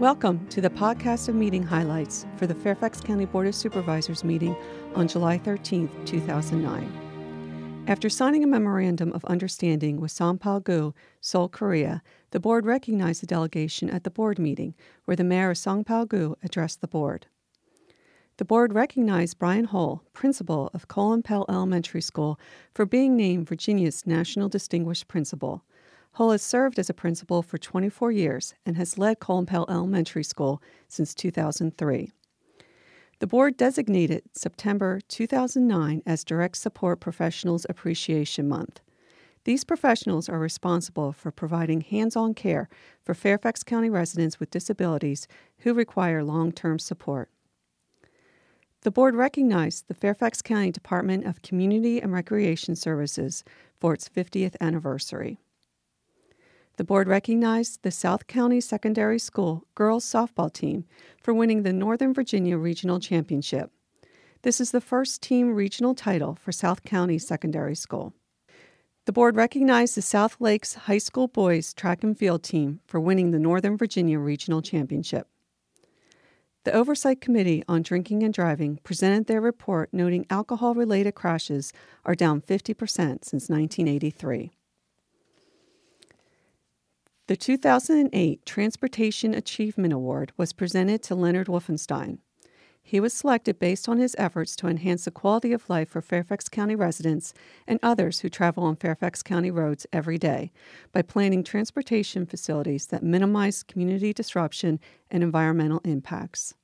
Welcome to the podcast of meeting highlights for the Fairfax County Board of Supervisors meeting on July 13, 2009. After signing a memorandum of understanding with Songpa Seoul, Korea, the board recognized the delegation at the board meeting, where the mayor of Songpa addressed the board. The board recognized Brian Hull, principal of Colin-Powell Elementary School, for being named Virginia's National Distinguished Principal. Hull has served as a principal for 24 years and has led Colin-Powell Elementary School since 2003. The board designated September 2009 as Direct Support Professionals Appreciation Month. These professionals are responsible for providing hands on care for Fairfax County residents with disabilities who require long term support. The board recognized the Fairfax County Department of Community and Recreation Services for its 50th anniversary. The board recognized the South County Secondary School girls softball team for winning the Northern Virginia Regional Championship. This is the first team regional title for South County Secondary School. The board recognized the South Lakes High School boys track and field team for winning the Northern Virginia Regional Championship. The Oversight Committee on Drinking and Driving presented their report noting alcohol related crashes are down 50% since 1983. The 2008 Transportation Achievement Award was presented to Leonard Wolfenstein. He was selected based on his efforts to enhance the quality of life for Fairfax County residents and others who travel on Fairfax County roads every day by planning transportation facilities that minimize community disruption and environmental impacts.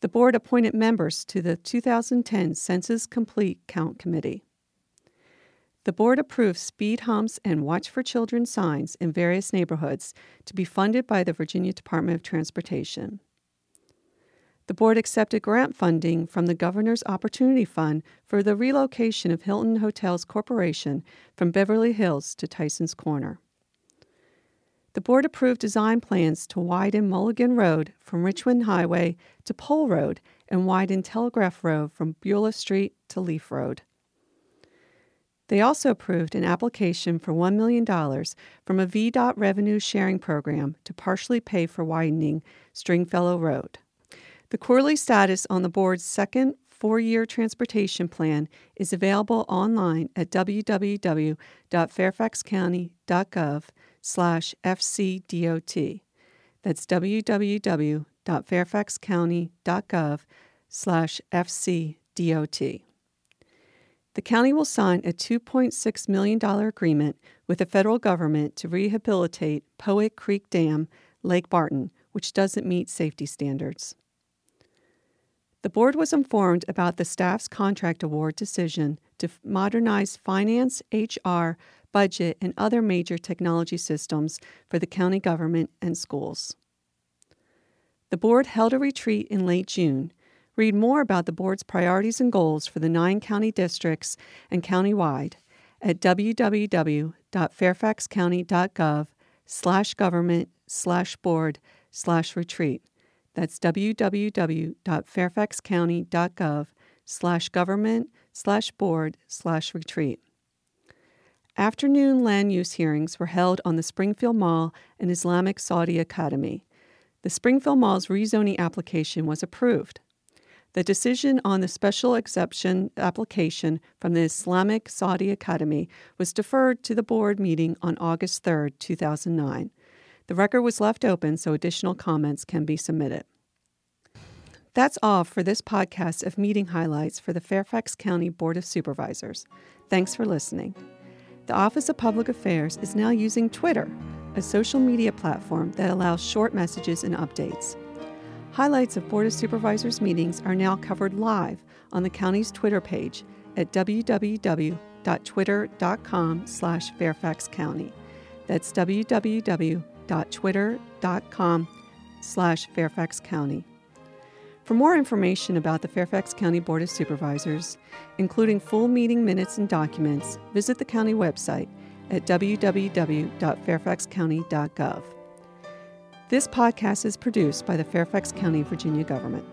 The board appointed members to the 2010 Census Complete Count Committee. The board approved speed humps and Watch for Children signs in various neighborhoods to be funded by the Virginia Department of Transportation. The board accepted grant funding from the Governor's Opportunity Fund for the relocation of Hilton Hotels Corporation from Beverly Hills to Tyson's Corner. The board approved design plans to widen Mulligan Road from Richmond Highway to Pole Road and widen Telegraph Road from Beulah Street to Leaf Road. They also approved an application for $1 million from a VDOT revenue sharing program to partially pay for widening Stringfellow Road. The quarterly status on the board's second four year transportation plan is available online at www.fairfaxcounty.gov slash fcdot. That's www.fairfaxcounty.gov slash fcdot the county will sign a $2.6 million agreement with the federal government to rehabilitate Pohick Creek Dam, Lake Barton, which doesn't meet safety standards. The board was informed about the staff's contract award decision to modernize finance, HR, budget, and other major technology systems for the county government and schools. The board held a retreat in late June Read more about the board's priorities and goals for the nine county districts and countywide at www.fairfaxcounty.gov slash government slash board slash retreat. That's www.fairfaxcounty.gov slash government slash board slash retreat. Afternoon land use hearings were held on the Springfield Mall and Islamic Saudi Academy. The Springfield Mall's rezoning application was approved. The decision on the special exception application from the Islamic Saudi Academy was deferred to the board meeting on August 3, 2009. The record was left open so additional comments can be submitted. That's all for this podcast of meeting highlights for the Fairfax County Board of Supervisors. Thanks for listening. The Office of Public Affairs is now using Twitter, a social media platform that allows short messages and updates. Highlights of Board of Supervisors meetings are now covered live on the county's Twitter page at www.twitter.com slash Fairfax County. That's www.twitter.com slash Fairfax County. For more information about the Fairfax County Board of Supervisors, including full meeting minutes and documents, visit the county website at www.fairfaxcounty.gov. This podcast is produced by the Fairfax County, Virginia government.